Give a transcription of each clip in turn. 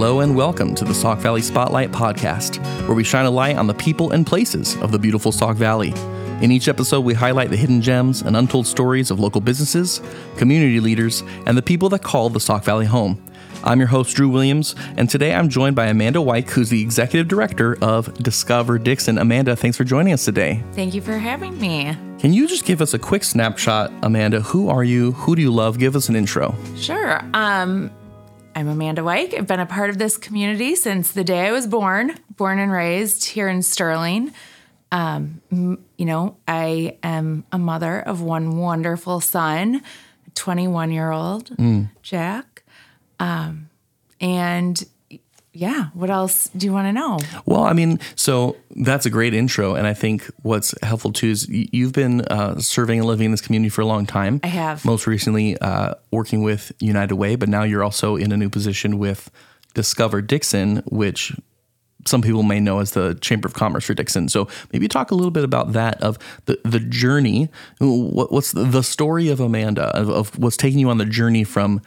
Hello and welcome to the Sauk Valley Spotlight Podcast, where we shine a light on the people and places of the beautiful Sauk Valley. In each episode, we highlight the hidden gems and untold stories of local businesses, community leaders, and the people that call the Sauk Valley home. I'm your host, Drew Williams, and today I'm joined by Amanda Wike, who's the executive director of Discover Dixon. Amanda, thanks for joining us today. Thank you for having me. Can you just give us a quick snapshot, Amanda? Who are you? Who do you love? Give us an intro. Sure. Um, I'm Amanda Wike. I've been a part of this community since the day I was born, born and raised here in Sterling. Um, you know, I am a mother of one wonderful son, 21 year old mm. Jack. Um, and yeah, what else do you want to know? Well, I mean, so that's a great intro. And I think what's helpful too is you've been uh, serving and living in this community for a long time. I have. Most recently uh, working with United Way, but now you're also in a new position with Discover Dixon, which some people may know as the Chamber of Commerce for Dixon. So maybe talk a little bit about that of the, the journey. What, what's the, the, story of Amanda of, of, what's taking you on the journey from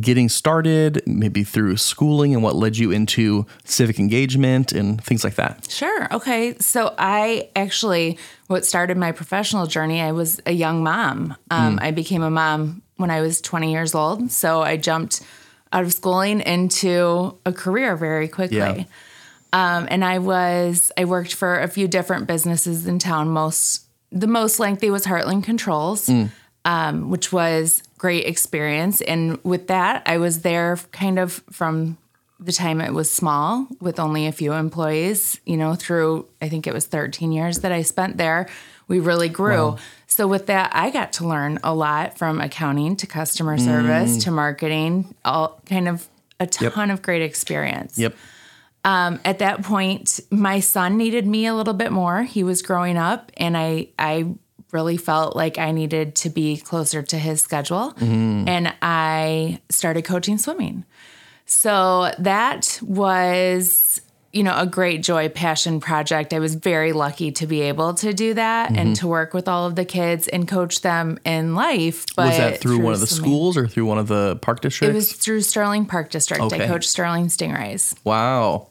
getting started, maybe through schooling and what led you into civic engagement and things like that. Sure. Okay. So I actually, what started my professional journey, I was a young mom. Um, mm. I became a mom when I was 20 years old. So I jumped out of schooling into a career very quickly. Yeah. Um, and I was I worked for a few different businesses in town. Most the most lengthy was Heartland Controls, mm. um, which was great experience. And with that, I was there kind of from the time it was small with only a few employees. You know, through I think it was 13 years that I spent there. We really grew. Wow. So with that, I got to learn a lot from accounting to customer service mm. to marketing, all kind of a ton yep. of great experience. Yep. Um, at that point, my son needed me a little bit more. He was growing up, and I I really felt like I needed to be closer to his schedule, mm-hmm. and I started coaching swimming. So that was you know a great joy passion project i was very lucky to be able to do that mm-hmm. and to work with all of the kids and coach them in life but was that through, through one of the swimming. schools or through one of the park districts it was through sterling park district okay. i coached sterling stingrays wow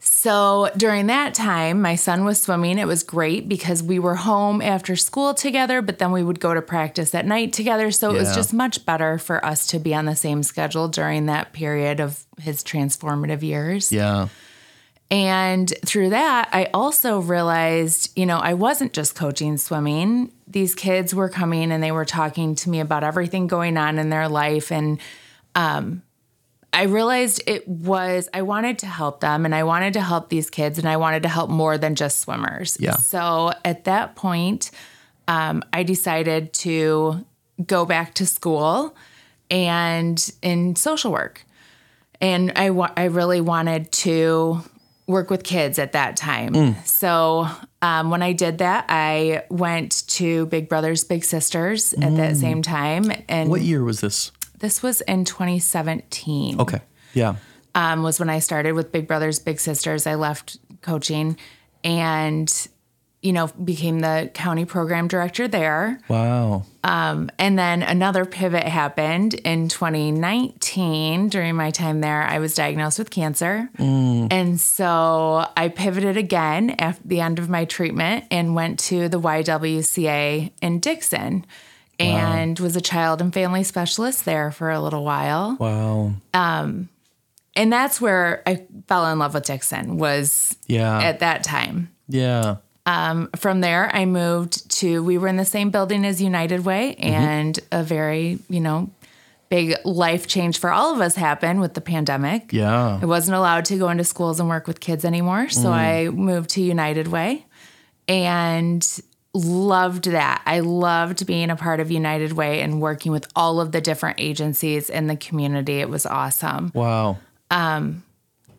so during that time, my son was swimming. It was great because we were home after school together, but then we would go to practice at night together. So yeah. it was just much better for us to be on the same schedule during that period of his transformative years. Yeah. And through that, I also realized, you know, I wasn't just coaching swimming. These kids were coming and they were talking to me about everything going on in their life. And um, I realized it was, I wanted to help them and I wanted to help these kids and I wanted to help more than just swimmers. Yeah. So at that point, um, I decided to go back to school and in social work. And I, wa- I really wanted to work with kids at that time. Mm. So um, when I did that, I went to Big Brothers Big Sisters at mm. that same time. And what year was this? This was in 2017. Okay. Yeah. Um, was when I started with Big Brothers Big Sisters. I left coaching and you know became the county program director there. Wow. Um, and then another pivot happened in 2019 during my time there. I was diagnosed with cancer, mm. and so I pivoted again at the end of my treatment and went to the YWCA in Dixon and wow. was a child and family specialist there for a little while. Wow. Um, and that's where I fell in love with Dixon was yeah at that time. Yeah. Um, from there, I moved to. We were in the same building as United Way, mm-hmm. and a very you know big life change for all of us happened with the pandemic. Yeah. I wasn't allowed to go into schools and work with kids anymore, so mm. I moved to United Way, and loved that. I loved being a part of United Way and working with all of the different agencies in the community. It was awesome. Wow. Um,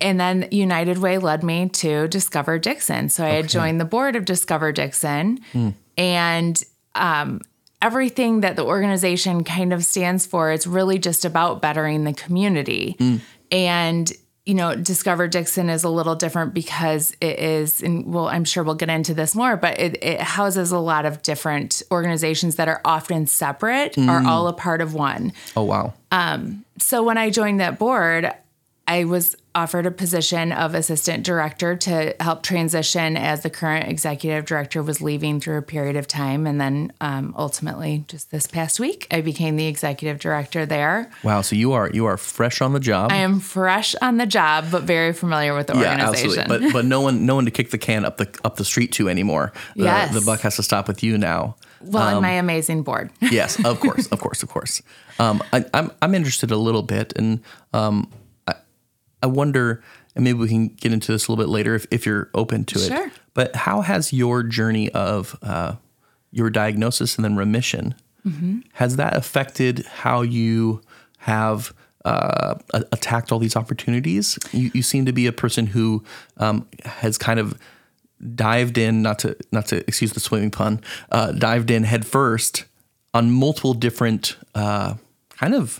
and then United Way led me to Discover Dixon. So I okay. had joined the board of Discover Dixon mm. and um, everything that the organization kind of stands for, it's really just about bettering the community. Mm. And you know, Discover Dixon is a little different because it is, and well, I'm sure we'll get into this more, but it, it houses a lot of different organizations that are often separate, mm. are all a part of one. Oh, wow. Um, so when I joined that board, I was offered a position of assistant director to help transition as the current executive director was leaving through a period of time. And then um, ultimately, just this past week, I became the executive director there. Wow. So you are you are fresh on the job. I am fresh on the job, but very familiar with the organization. But but no one no one to kick the can up the up the street to anymore. The, Yes. the buck has to stop with you now. well, and my amazing board. yes, of course, of course, of course. Um, I, I'm I'm interested a little bit, and um, I wonder, and maybe we can get into this a little bit later if, if you're open to it. Sure. But how has your journey of uh, your diagnosis and then remission has that affected how you have uh, attacked all these opportunities? You, you seem to be a person who um, has kind of dived in not to not to excuse the swimming pun uh, dived in head first on multiple different uh, kind of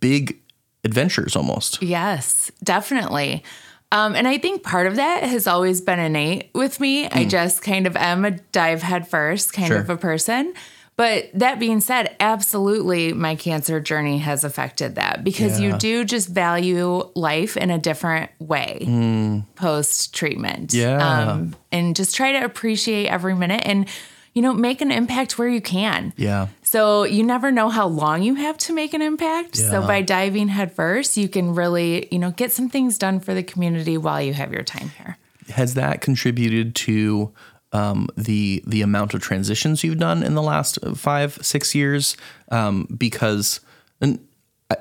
big adventures almost Yes, definitely. Um, and I think part of that has always been innate with me. I hmm. just kind of am a dive head first kind Sure. of a person. But that being said, absolutely my cancer journey has affected that because Yeah. you do just value life in a different way hmm. post treatment. Yeah. Um, and just try to appreciate every minute and, you know, make an impact where you can. yeah So you never know how long you have to make an impact. So by diving headfirst, you can really, you know, get some things done for the community while you have your time here. has that contributed to um, the the amount of transitions you've done in the last five six years um, because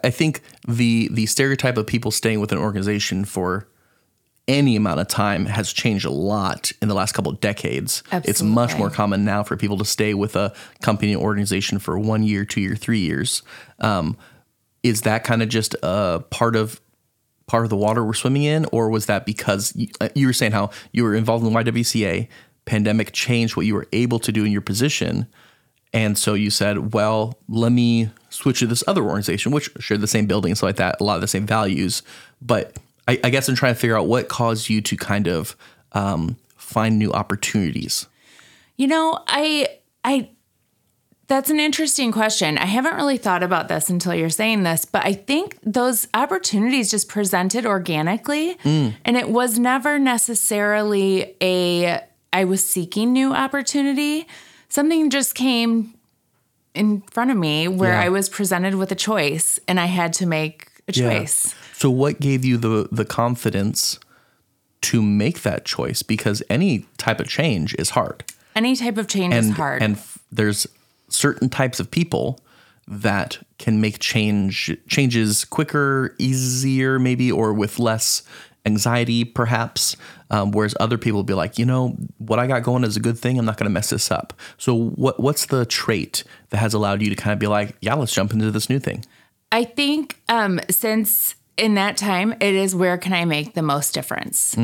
I think the the stereotype of people staying with an organization for any amount of time has changed a lot in the last couple of decades. It's much more common now for people to stay with a company or organization for one year, two year, three years. Um, is that kind of just a part of part of the water we're swimming in, or was that because you, uh, you were saying how you were involved in the YWCA? Pandemic changed what you were able to do in your position, and so you said, "Well, let me switch to this other organization, which shared the same building, so like that, a lot of the same values." But I, I guess I'm trying to figure out what caused you to kind of um, find new opportunities. You know, I I that's an interesting question. I haven't really thought about this until you're saying this, but I think those opportunities just presented organically and it was never necessarily a I was seeking new opportunity. Something just came in front of me where Yeah. I was presented with a choice and I had to make a choice. So, what gave you the the confidence to make that choice? Because any type of change is hard. Any type of change and is hard. and f- there's certain types of people that can make change changes quicker, easier, maybe, or with less anxiety, perhaps. Um, whereas other people will be like, you know, what I got going is a good thing. I'm not going to mess this up. So, what what's the trait that has allowed you to kind of be like, yeah, let's jump into this new thing? I think um, since in that time, it is where can I make the most difference?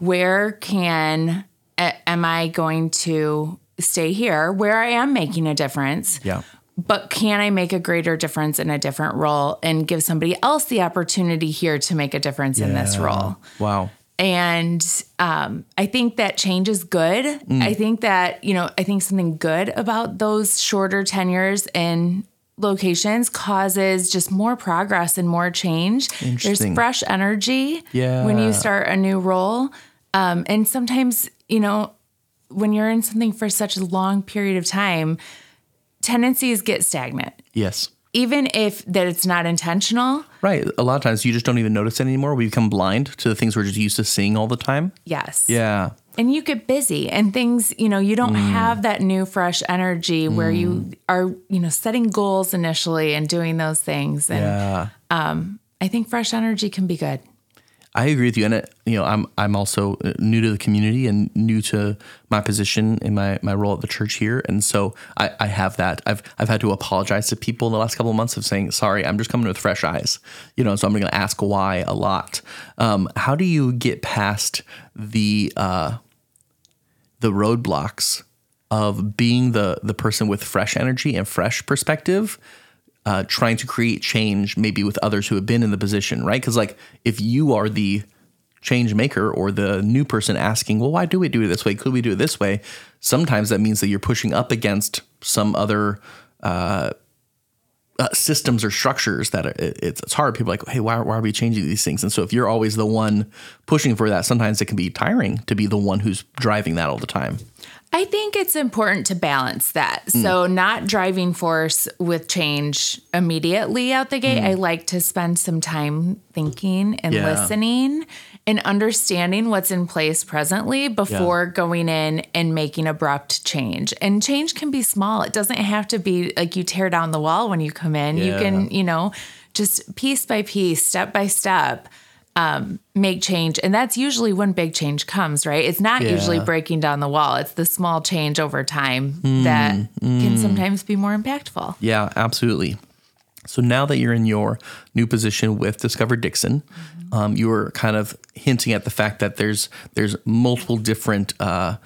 Where can a- am I going to stay here where I am making a difference? Yeah. But can I make a greater difference in a different role and give somebody else the opportunity here to make a difference in this role? Wow. And um, I think that change is good. I think that, you know, I think something good about those shorter tenures in locations causes just more progress and more change. There's fresh energy when you start a new role. Um, and sometimes, you know, when you're in something for such a long period of time, tendencies get stagnant. Yes. Even if that it's not intentional, Right. A lot of times you just don't even notice it anymore. We become blind to the things we're just used to seeing all the time. yes. Yeah. And you get busy and things you know you don't Mm. have that new fresh energy where you are you know setting goals initially and doing those things and Yeah. i think fresh energy can be good I agree with you, and it, you know, I'm I'm also uh, new to the community and new to my position in my, my role at the church here, and so I, I have that. I've I've had to apologize to people in the last couple of months of saying sorry. I'm just coming with fresh eyes, you know. So I'm going to ask why a lot. Um, how do you get past the uh, the roadblocks of being the the person with fresh energy and fresh perspective? uh, trying to create change maybe with others who have been in the position, right? Because like if you are the change maker or the new person asking, well, why do we do it this way? Could we do it this way? Sometimes that means that you're pushing up against some other uh, uh, systems or structures that are, it, it's, it's hard. People are like, hey, why, why are we changing these things? And so if you're always the one pushing for that, sometimes it can be tiring to be the one who's driving that all the time. I think it's important to balance that. Mm. So, not driving force with change immediately out the gate. Mm. I like to spend some time thinking and yeah. listening and understanding what's in place presently before yeah. going in and making abrupt change. And change can be small. It doesn't have to be like you tear down the wall when you come in. Yeah. You can, you know, just piece by piece, step by step um, make change. And that's usually when big change comes, right? It's not yeah. usually breaking down the wall, it's the small change over time mm, that mm. can sometimes be more impactful. Yeah, absolutely. So now that you're in your new position with Discover Dixon, mm-hmm. um, you were kind of hinting at the fact that there's there's multiple different uh,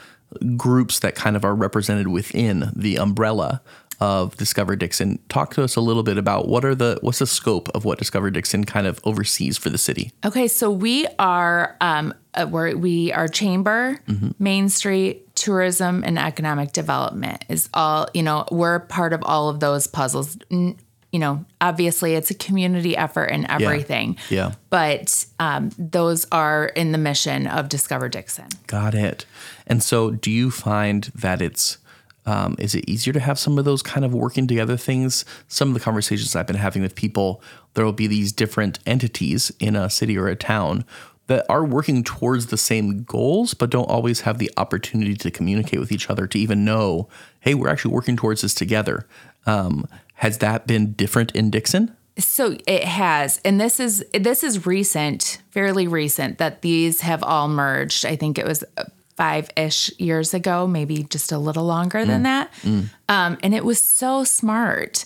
groups that kind of are represented within the umbrella of Discover Dixon. Talk to us a little bit about what are the what's the scope of what Discover Dixon kind of oversees for the city. Okay, so we are um, uh, we're, we are chamber, mm-hmm. Main Street, tourism, and economic development is all you know. We're part of all of those puzzles. You know, obviously it's a community effort and everything. Yeah. yeah. But um, those are in the mission of Discover Dixon. Got it. And so, do you find that it's um, is it easier to have some of those kind of working together things? Some of the conversations I've been having with people, there will be these different entities in a city or a town that are working towards the same goals, but don't always have the opportunity to communicate with each other to even know, hey, we're actually working towards this together. Um, has that been different in Dixon? So it has, and this is this is recent, fairly recent that these have all merged. I think it was five ish years ago, maybe just a little longer mm. than that. Mm. Um, and it was so smart.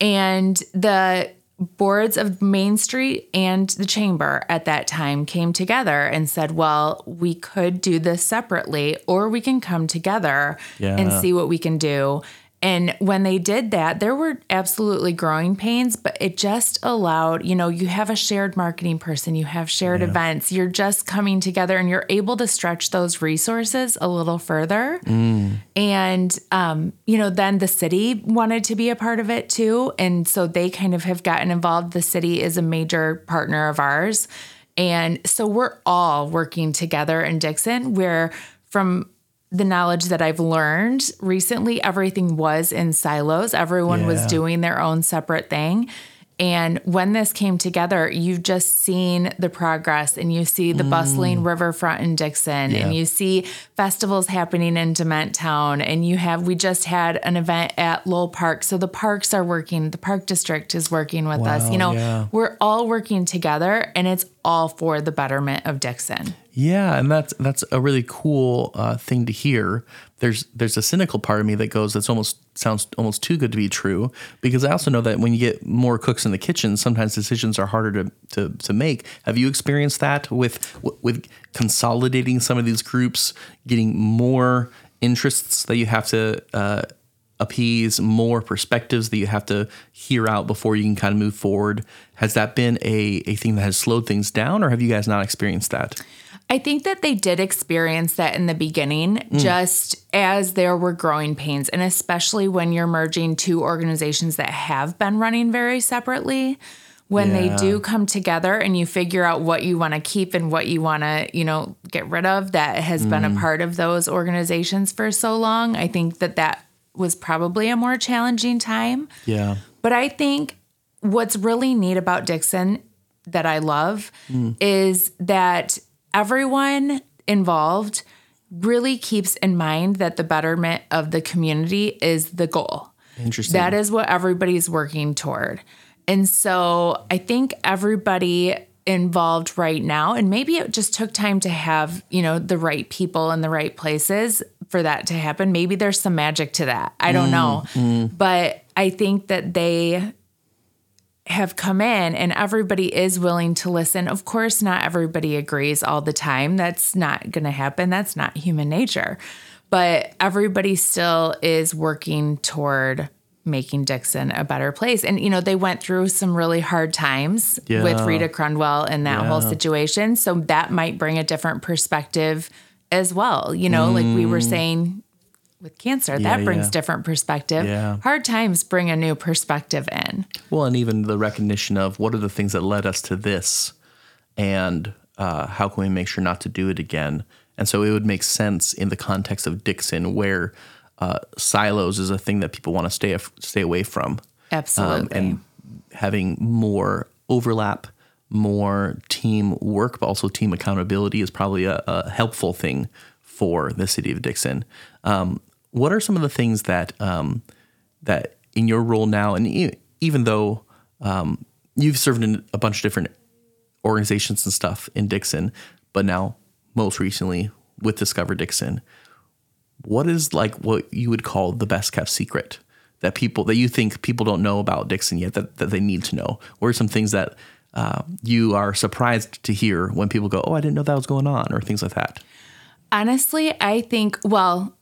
And the boards of Main Street and the chamber at that time came together and said, well, we could do this separately, or we can come together yeah. and see what we can do. And when they did that, there were absolutely growing pains, but it just allowed, you know, you have a shared marketing person, you have shared yeah. events, you're just coming together and you're able to stretch those resources a little further. Mm. And, um, you know, then the city wanted to be a part of it too. And so they kind of have gotten involved. The city is a major partner of ours. And so we're all working together in Dixon, where from the knowledge that I've learned recently, everything was in silos. Everyone yeah. was doing their own separate thing. And when this came together, you've just seen the progress and you see the mm. bustling riverfront in Dixon yeah. and you see festivals happening in Dement Town. And you have, we just had an event at Lowell Park. So the parks are working, the park district is working with wow, us. You know, yeah. we're all working together and it's all for the betterment of Dixon. Yeah, and that's that's a really cool uh, thing to hear. There's there's a cynical part of me that goes that's almost sounds almost too good to be true because I also know that when you get more cooks in the kitchen, sometimes decisions are harder to to, to make. Have you experienced that with with consolidating some of these groups, getting more interests that you have to uh, appease, more perspectives that you have to hear out before you can kind of move forward? Has that been a, a thing that has slowed things down, or have you guys not experienced that? I think that they did experience that in the beginning, mm. just as there were growing pains, and especially when you're merging two organizations that have been running very separately. When yeah. they do come together and you figure out what you want to keep and what you want to, you know, get rid of that has mm. been a mm. part of those organizations for so long, I think that that was probably a more challenging time. Yeah. But I think what's really neat about Dixon that I love mm. is that everyone involved really keeps in mind that the betterment of the community is the goal. Interesting. That is what everybody's working toward. And so I think everybody involved right now and maybe it just took time to have, you know, the right people in the right places for that to happen. Maybe there's some magic to that. I don't mm, know. Mm. But I think that they have come in and everybody is willing to listen. Of course, not everybody agrees all the time. That's not going to happen. That's not human nature. But everybody still is working toward making Dixon a better place. And, you know, they went through some really hard times yeah. with Rita Crundwell and that yeah. whole situation. So that might bring a different perspective as well. You know, mm. like we were mm. saying with cancer. that brings yeah. different perspective. Yeah. Hard times bring a new perspective in. Well, and even the recognition of what are the things that led us to this, and uh, how can we make sure not to do it again. And so it would make sense in the context of Dixon, where uh, silos is a thing that people want to stay stay away from, Absolutely. Um, and having more overlap, more team work, but also team accountability is probably a, a helpful thing for the city of Dixon. Um, what are some of the things that um, that in your role now, and even though um, you've served in a bunch of different organizations and stuff in Dixon, but now most recently with Discover Dixon, what is like what you would call the best kept secret that people that you think people don't know about Dixon yet that, that they need to know? What are some things that uh, you are surprised to hear when people go, "Oh, I didn't know that was going on," or things like that? Honestly, I think, well,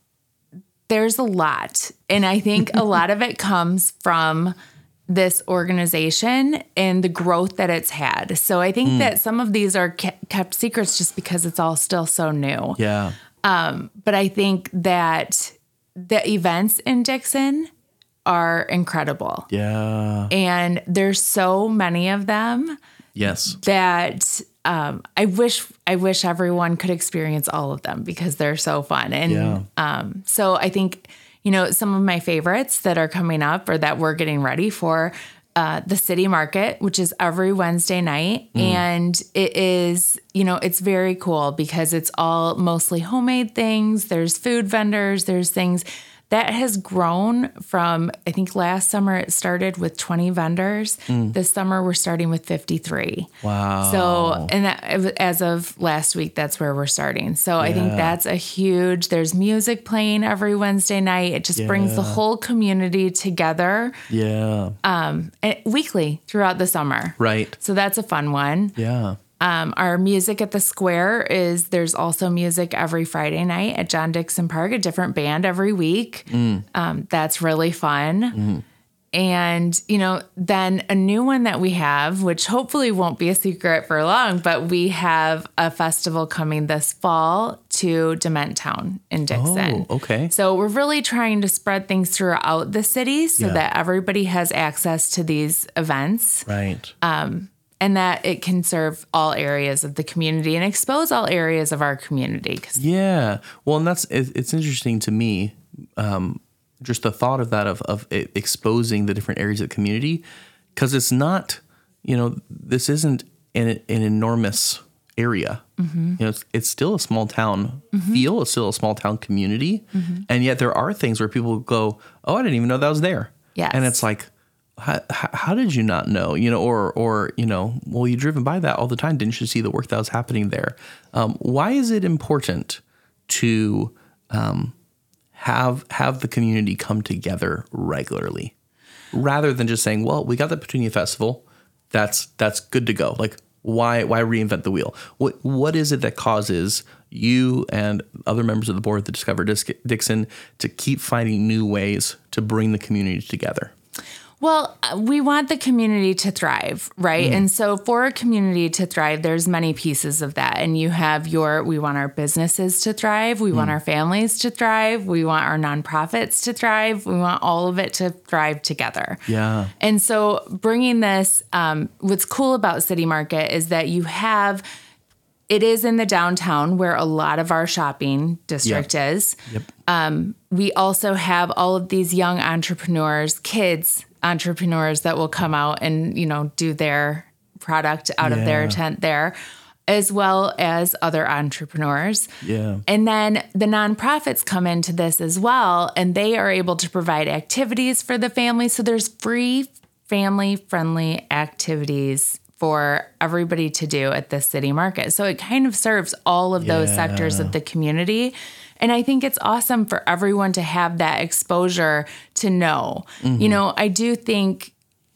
there's a lot. And I think a lot of it comes from this organization and the growth that it's had. So I think that some of these are kept secrets just because it's all still so new. Yeah, But I think that the events in Dixon are incredible. yeah, And there's so many of them yes, that um, I wish I wish everyone could experience all of them because they're so fun. And Yeah. um, so I think you know some of my favorites that are coming up or that we're getting ready for uh, the city market, which is every Wednesday night, and it is you know it's very cool because it's all mostly homemade things. There's food vendors. There's things. That has grown from, I think last summer it started with 20 vendors. This summer we're starting with 53. wow, So, and that, as of last week, that's where we're starting. So, I think that's a huge. There's music playing every Wednesday night. It just brings the whole community together yeah, eh, weekly throughout the summer. right, So that's a fun one. yeah, Um, our music at the square is there's also music every Friday night at John Dixon Park, a different band every week. Um, that's really fun. And, you know, then a new one that we have, which hopefully won't be a secret for long, but we have a festival coming this fall to Dement Town in Dixon. Oh, okay. So we're really trying to spread things throughout the city so Yeah. that everybody has access to these events right. And that it can serve all areas of the community and expose all areas of our community. Yeah. Well, and that's it, it's interesting to me, um, just the thought of that of of exposing the different areas of the community, because it's not, you know, this isn't an an enormous area. Mm-hmm. You know, it's, it's still a small town feel. It's still a small town community, Mm-hmm. and yet there are things where people go, "Oh, I didn't even know that was there." Yeah, and it's like. How, how did you not know? You know, or or you know, well, you driven by that all the time. Didn't you see the work that was happening there? Um, why is it important to um, have have the community come together regularly, rather than just saying, "Well, we got the Petunia Festival, that's that's good to go." Like, why why reinvent the wheel? What what is it that causes you and other members of the board that Discover Dixon to keep finding new ways to bring the community together? Well, uh, we want the community to thrive, right? And so for a community to thrive, there's many pieces of that. And you have your we want our businesses to thrive, we want our families to thrive, we want our nonprofits to thrive, we want all of it to thrive together. Yeah. And so bringing this, um, what's cool about City Market is that you have, it is in the downtown where a lot of our shopping district is. Yep. We also have all of these young entrepreneurs, kids entrepreneurs that will come out and, you know, do their product out of their tent there, as well as other entrepreneurs. Yeah. And then the nonprofits come into this as well, and they are able to provide activities for the family. So there's free family friendly activities for everybody to do at the city market. So it kind of serves all of those sectors of the community. And I think it's awesome for everyone to have that exposure to know. You mm-hmm. know, I do think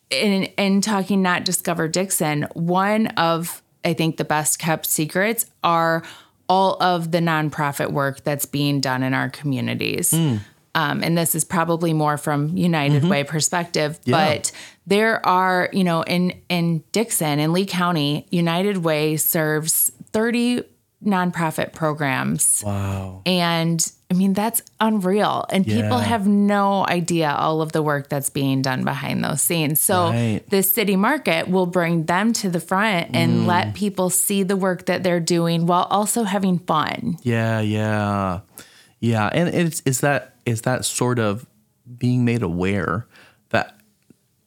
in in talking not discover Dixon, one of I think the best kept secrets are all of the nonprofit work that's being done in our communities. Hmm. Um, and this is probably more from United mm-hmm. Way perspective, but there are, you know, in in Dixon in Lee County, United Way serves 30 nonprofit programs. Wow. And I mean, that's unreal. And people have no idea all of the work that's being done behind those scenes. So, Right. this city market will bring them to the front and Mm. let people see the work that they're doing while also having fun. Yeah, yeah, yeah, and it's is that is that sort of being made aware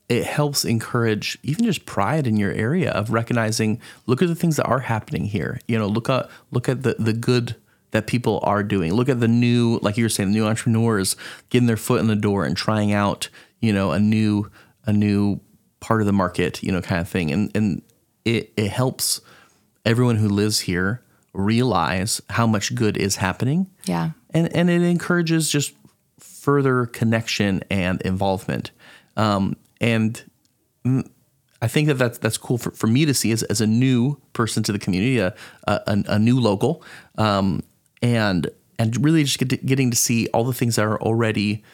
it helps encourage even just pride in your area of recognizing look at the things that are happening here. You know, look at look at the the good that people are doing. Look at the new, like you were saying, the new entrepreneurs getting their foot in the door and trying out, you know, a new a new part of the market, you know, kind of thing. And and it it helps everyone who lives here realize how much good is happening. Yeah. And and it encourages just further connection and involvement. Um, and I think that that's that's cool for, for me to see as, as a new person to the community, a a, a new local, um, and and really just get to, getting to see all the things that are already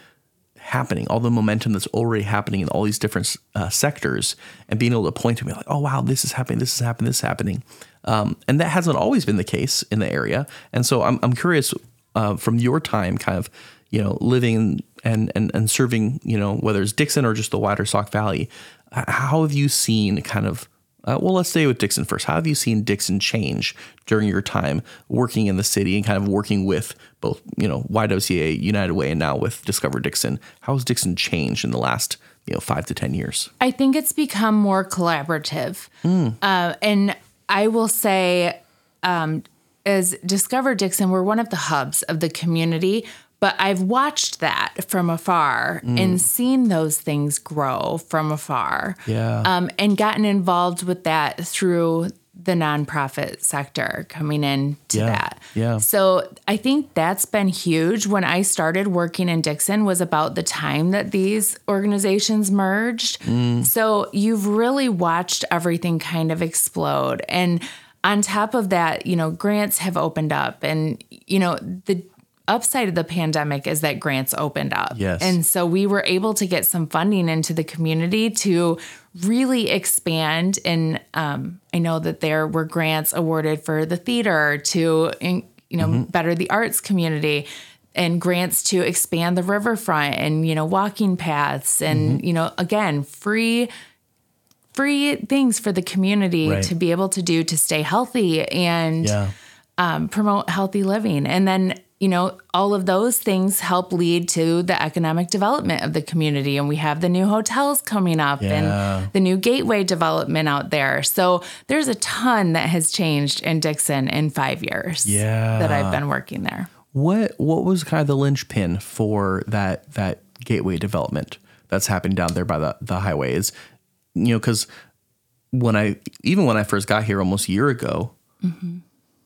happening, all the momentum that's already happening in all these different uh, sectors, and being able to point to me like, oh wow, this is happening, this is happening, this is happening, um, and that hasn't always been the case in the area. And so I'm I'm curious uh, from your time, kind of, you know, living and and and serving, you know, whether it's Dixon or just the wider Sauk Valley, how have you seen kind of uh, well, let's stay with Dixon first. How have you seen Dixon change during your time working in the city and kind of working with both, you know, YWCA, United Way, and now with Discover Dixon? How has Dixon changed in the last, you know, five to ten years? I think it's become more collaborative. Uh, and I will say, um, as Discover Dixon, we're one of the hubs of the community, but I've watched that from afar and seen those things grow from afar. Yeah. Um, and gotten involved with that through the nonprofit sector coming in to Yeah, that. yeah. So I think that's been huge. When I started working in Dixon was about the time that these organizations merged. So you've really watched everything kind of explode. And on top of that, you know, grants have opened up and you know, the upside of the pandemic is that grants opened up. Yes. And so we were able to get some funding into the community to really expand. And um, I know that there were grants awarded for the theater to, you know, better the arts community and grants to expand the riverfront and, you know, walking paths and, you know, again, free free things for the community Right. to be able to do to stay healthy and Yeah. um, promote healthy living. And then, you know, all of those things help lead to the economic development of the community. And we have the new hotels coming up Yeah. and the new gateway development out there. So there's a ton that has changed in Dixon in five years Yeah. that I've been working there. What what was kind of the linchpin for that that gateway development that's happening down there by the the highway? Is you know because when I even when I first got here almost a year ago, mm-hmm.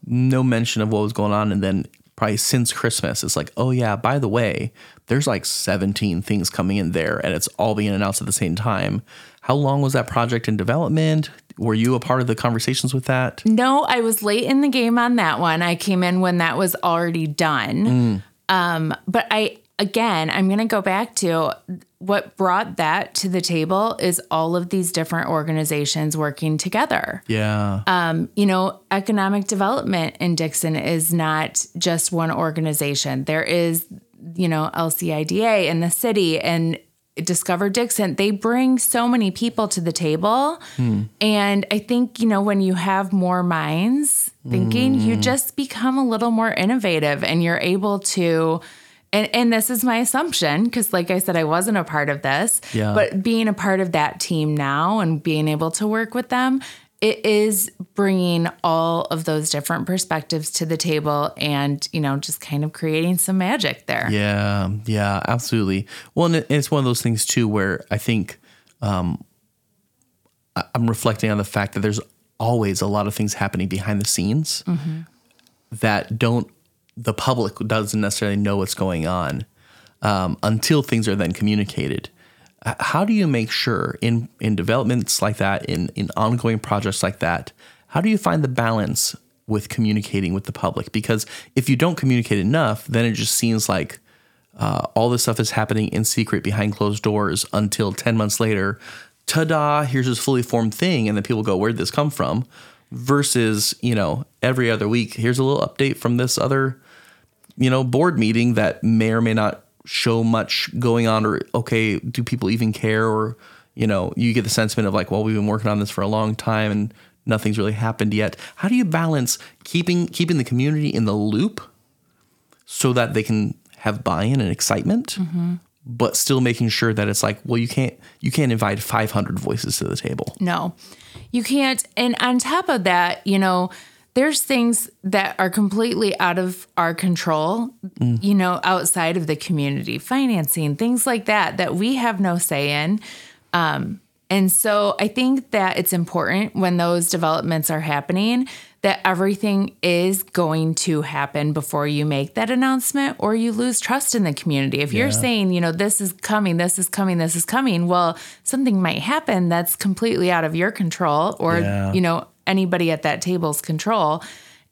no mention of what was going on, and then probably since Christmas, it's like, oh yeah, by the way, there's like 17 things coming in there, and it's all being announced at the same time. How long was that project in development? Were you a part of the conversations with that? No, I was late in the game on that one. I came in when that was already done. Um, but I, again, I'm going to go back to what brought that to the table is all of these different organizations working together. Yeah. Um, you know, economic development in Dixon is not just one organization. There is, you know, LCIDA in the city and Discover Dixon. They bring so many people to the table. And I think, you know, when you have more minds thinking, you just become a little more innovative and you're able to. And, and this is my assumption because, like I said, I wasn't a part of this. Yeah. But being a part of that team now and being able to work with them, it is bringing all of those different perspectives to the table and, you know, just kind of creating some magic there. Yeah, yeah, absolutely. Well, and it's one of those things too where I think um, I'm reflecting on the fact that there's always a lot of things happening behind the scenes that don't the public doesn't necessarily know what's going on um, until things are then communicated. How do you make sure in in developments like that, in in ongoing projects like that, how do you find the balance with communicating with the public? Because if you don't communicate enough, then it just seems like uh, all this stuff is happening in secret behind closed doors until 10 months later, ta-da, here's this fully formed thing. And then people go, where'd this come from? Versus, you know, every other week, here's a little update from this other you know, board meeting that may or may not show much going on or okay, do people even care or you know, you get the sentiment of like, well, we've been working on this for a long time and nothing's really happened yet. How do you balance keeping keeping the community in the loop so that they can have buy-in and excitement, mm-hmm. but still making sure that it's like, well, you can't you can't invite 500 voices to the table. No, you can't. And on top of that, you know, there's things that are completely out of our control, you know, outside of the community, financing, things like that, that we have no say in. Um, and so I think that it's important when those developments are happening that everything is going to happen before you make that announcement or you lose trust in the community. If you're saying, you know, this is coming, this is coming, this is coming, well, something might happen that's completely out of your control or, Yeah. you know, anybody at that table's control.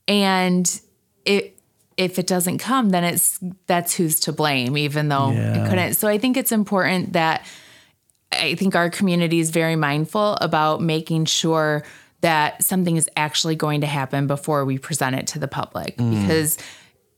And it, if it doesn't come, then it's that's who's to blame, even though Yeah. it couldn't. So I think it's important that I think our community is very mindful about making sure that something is actually going to happen before we present it to the public mm. because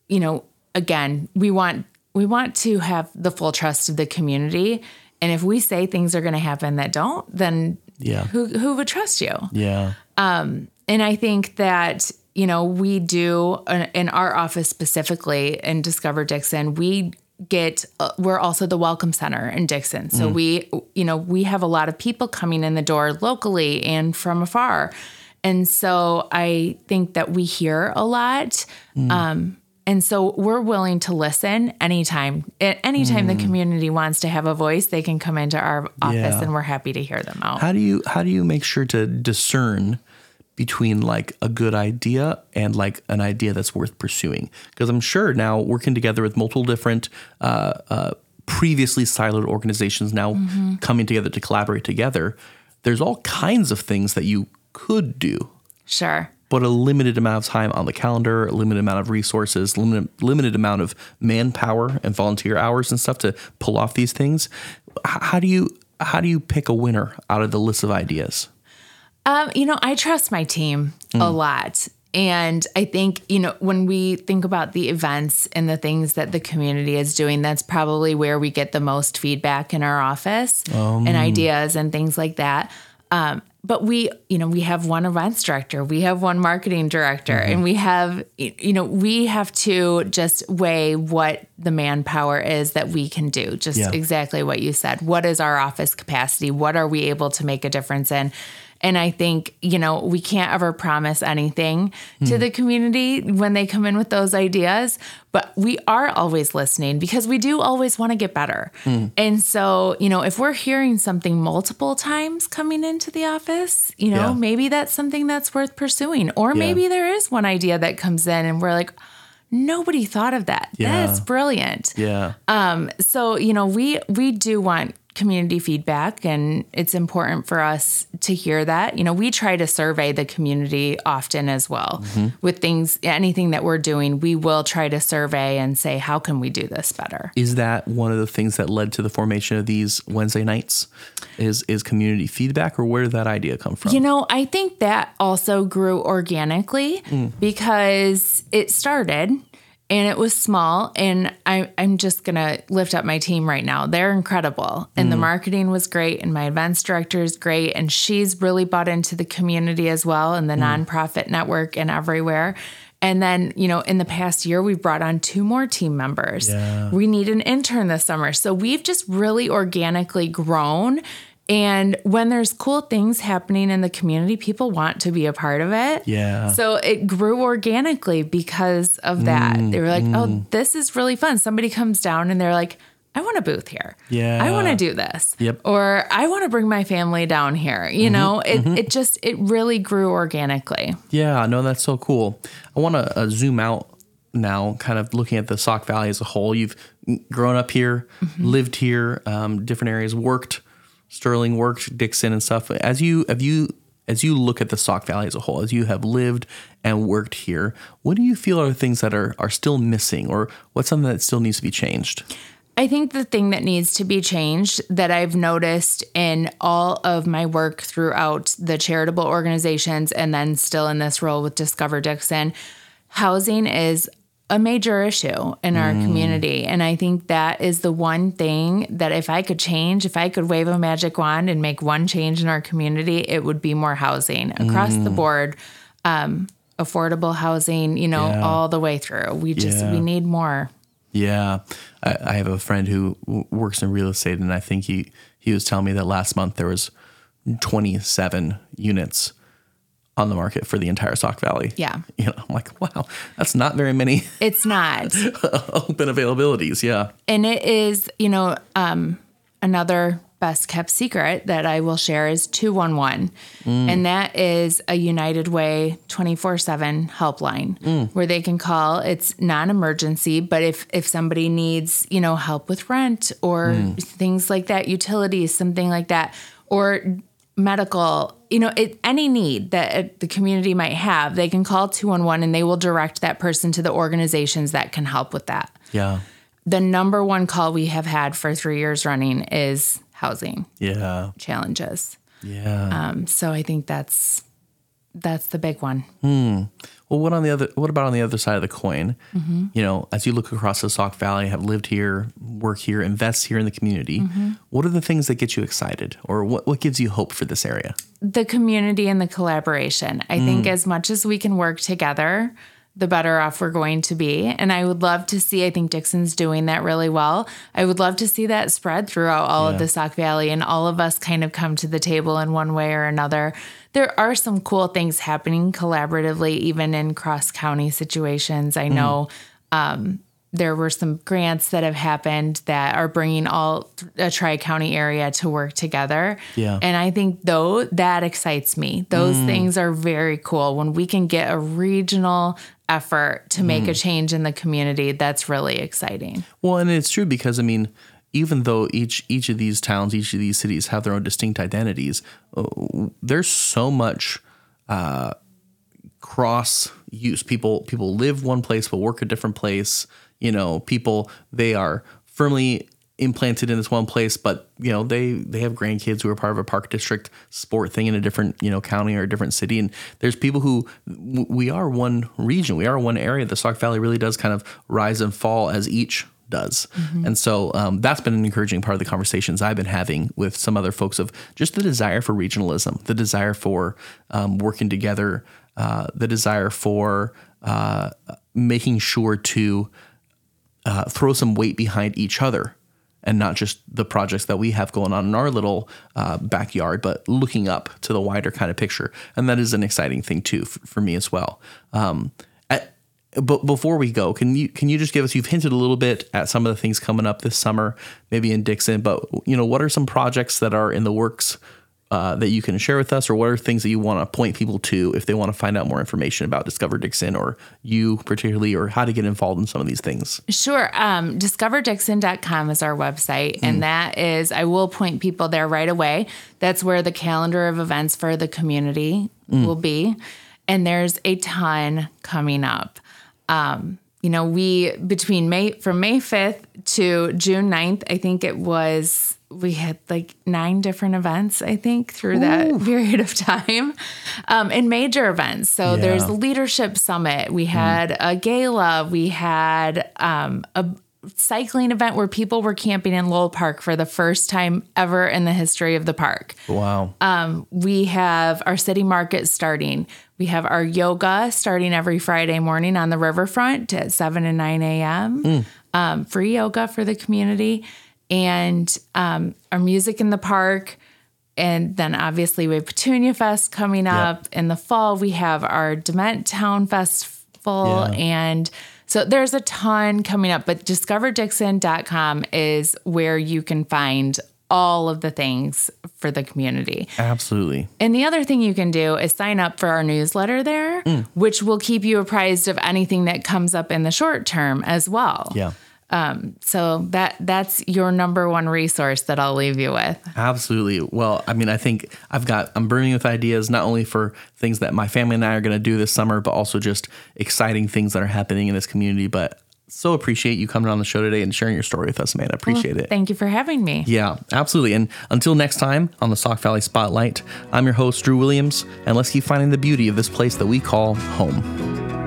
you know again we want we want to have the full trust of the community and if we say things are going to happen that don't then Yeah. who who would trust you Yeah. Um, and I think that, you know, we do uh, in our office specifically in Discover Dixon, we get, uh, we're also the welcome center in Dixon. So we, you know, we have a lot of people coming in the door locally and from afar. And so I think that we hear a lot. Um, and so we're willing to listen anytime. At anytime the community wants to have a voice, they can come into our office Yeah. and we're happy to hear them out. How do you how do you make sure to discern between like a good idea and like an idea that's worth pursuing? Because I'm sure now working together with multiple different uh, uh, previously siloed organizations now coming together to collaborate together, there's all kinds of things that you could do, Sure. But a limited amount of time on the calendar, a limited amount of resources, limited limited amount of manpower and volunteer hours and stuff to pull off these things. How do you how do you pick a winner out of the list of ideas? Um, you know, I trust my team a lot. And I think, you know, when we think about the events and the things that the community is doing, that's probably where we get the most feedback in our office and ideas and things like that. Um, but we, you know, we have one events director, we have one marketing director, and mm-hmm. we have, you know, we have to just weigh what the manpower is that we can do. Just Yeah. exactly what you said. What is our office capacity? What are we able to make a difference in? And I think, you know, we can't ever promise anything to the community when they come in with those ideas, but we are always listening because we do always want to get better. And so, you know, if we're hearing something multiple times coming into the office, you know, Yeah. maybe that's something that's worth pursuing. Or maybe there is one idea that comes in and we're like, nobody thought of that. Yeah. That's brilliant Yeah. Um, so you know we we do want community feedback and it's important for us to hear that you know we try to survey the community often as well mm-hmm. with things anything that we're doing we will try to survey and say how can we do this better Is that one of the things that led to the formation of these Wednesday nights? Is is community feedback or where did that idea come from? You know, I think that also grew organically mm. because it started and it was small. And I, I'm just going to lift up my team right now. They're incredible. And the mm. marketing was great. And my events director is great. And she's really bought into the community as well and the mm. nonprofit network and everywhere. And then, you know, in the past year, we've brought on two more team members. Yeah. We need an intern this summer. So we've just really organically grown. And when there's cool things happening in the community, people want to be a part of it. Yeah. So it grew organically because of that. Mm, they were like, oh, mm. this is really fun. Somebody comes down and they're like, I want a booth here. Yeah. I want to do this. Yep. Or I want to bring my family down here. You mm-hmm. know, it, mm-hmm. it just, it really grew organically. Yeah, no, that's so cool. I want to uh, zoom out now, kind of looking at the Sauk Valley as a whole. You've grown up here, mm-hmm. lived here, um, different areas, worked Sterling, worked Dixon and stuff. As you have you as you look at the Sauk Valley as a whole, as you have lived and worked here, what do you feel are things that are are still missing, or what's something that still needs to be changed? I think the thing that needs to be changed that I've noticed in all of my work throughout the charitable organizations and then still in this role with Discover Dixon, housing is a major issue in our community. And I think that is the one thing that if I could change, if I could wave a magic wand and make one change in our community, it would be more housing across the board. Um, affordable housing, you know, Yeah. all the way through. We just Yeah. we need more. Yeah, I, I have a friend who w- works in real estate, and I think he he was telling me that last month there was 27 units on the market for the entire Sauk Valley. Yeah. you know, I'm like, wow, that's not very many It's not. open availabilities. Yeah, and it is, you know, um, another best kept secret that I will share is 211. Mm. And that is a United Way 24 7 helpline mm. where they can call. It's non emergency, but if, if somebody needs, you know, help with rent or mm. things like that, utilities, something like that, or medical, you know, it, any need that uh, the community might have, they can call 211 and they will direct that person to the organizations that can help with that yeah, the number one call we have had for three years running is housing yeah, challenges. yeah. Um, so I think that's that's the big one. Well, what on the other? What about on the other side of the coin? Mm-hmm. You know, as you look across the Sauk Valley, have lived here, work here, invest here in the community. Mm-hmm. What are the things that get you excited, or what what gives you hope for this area? The community and the collaboration. I think as much as we can work together, the better off we're going to be. And I would love to see, I think Dixon's doing that really well. I would love to see that spread throughout all Yeah. of the Sauk Valley and all of us kind of come to the table in one way or another. There are some cool things happening collaboratively, even in cross county situations. I know um, there were some grants that have happened that are bringing all a tri county area to work together. Yeah. And I think though that excites me. Those things are very cool when we can get a regional effort to make a change in the community. That's really exciting. Well, and it's true because I mean, even though each each of these towns, each of these cities have their own distinct identities, uh, there's so much uh, cross use. People people live one place but work a different place. You know, people they are firmly implanted in this one place, but you know they they have grandkids who are part of a park district sport thing in a different you know county or a different city, and there's people who we are one region, we are one area. The Sauk Valley really does kind of rise and fall as each does. And so um, that's been an encouraging part of the conversations I've been having with some other folks of just the desire for regionalism, the desire for um, working together, uh, the desire for uh, making sure to uh, throw some weight behind each other and not just the projects that we have going on in our little uh, backyard, but looking up to the wider kind of picture. And that is an exciting thing too for, for me as well. Um, at, but before we go, can you can you just give us? You've hinted a little bit at some of the things coming up this summer, maybe in Dixon. But you know, what are some projects that are in the works uh, that you can share with us, or what are things that you want to point people to if they want to find out more information about Discover Dixon or you particularly, or how to get involved in some of these things? Sure. Um, discoverdixon.com is our website. And that is, I will point people there right away. That's where the calendar of events for the community will be. And there's a ton coming up. Um, you know, we, between May, from May 5th to June 9th, I think it was, we had like nine different events, I think, through that period of time um, and major events. So Yeah. there's the Leadership Summit. We had a gala. We had um, a cycling event where people were camping in Lowell Park for the first time ever in the history of the park. Wow. Um, we have our city market starting. We have our yoga starting every Friday morning on the riverfront at 7 and 9 a.m. Um, free yoga for the community. And um, our music in the park. And then obviously we have Petunia Fest coming up. In the fall, we have our Dement Town Festival. Yeah. And so there's a ton coming up, but discoverdixon.com is where you can find all of the things for the community. Absolutely. And the other thing you can do is sign up for our newsletter there, which will keep you apprised of anything that comes up in the short term as well. Yeah. Um, so that that's your number one resource that I'll leave you with. Absolutely. Well, I mean, I think I've got, I'm brimming with ideas, not only for things that my family and I are going to do this summer, but also just exciting things that are happening in this community. But so appreciate you coming on the show today and sharing your story with us, Amanda. I appreciate it. Thank you for having me. Yeah, absolutely. And until next time on the Sauk Valley Spotlight, I'm your host, Drew Williams, and let's keep finding the beauty of this place that we call home.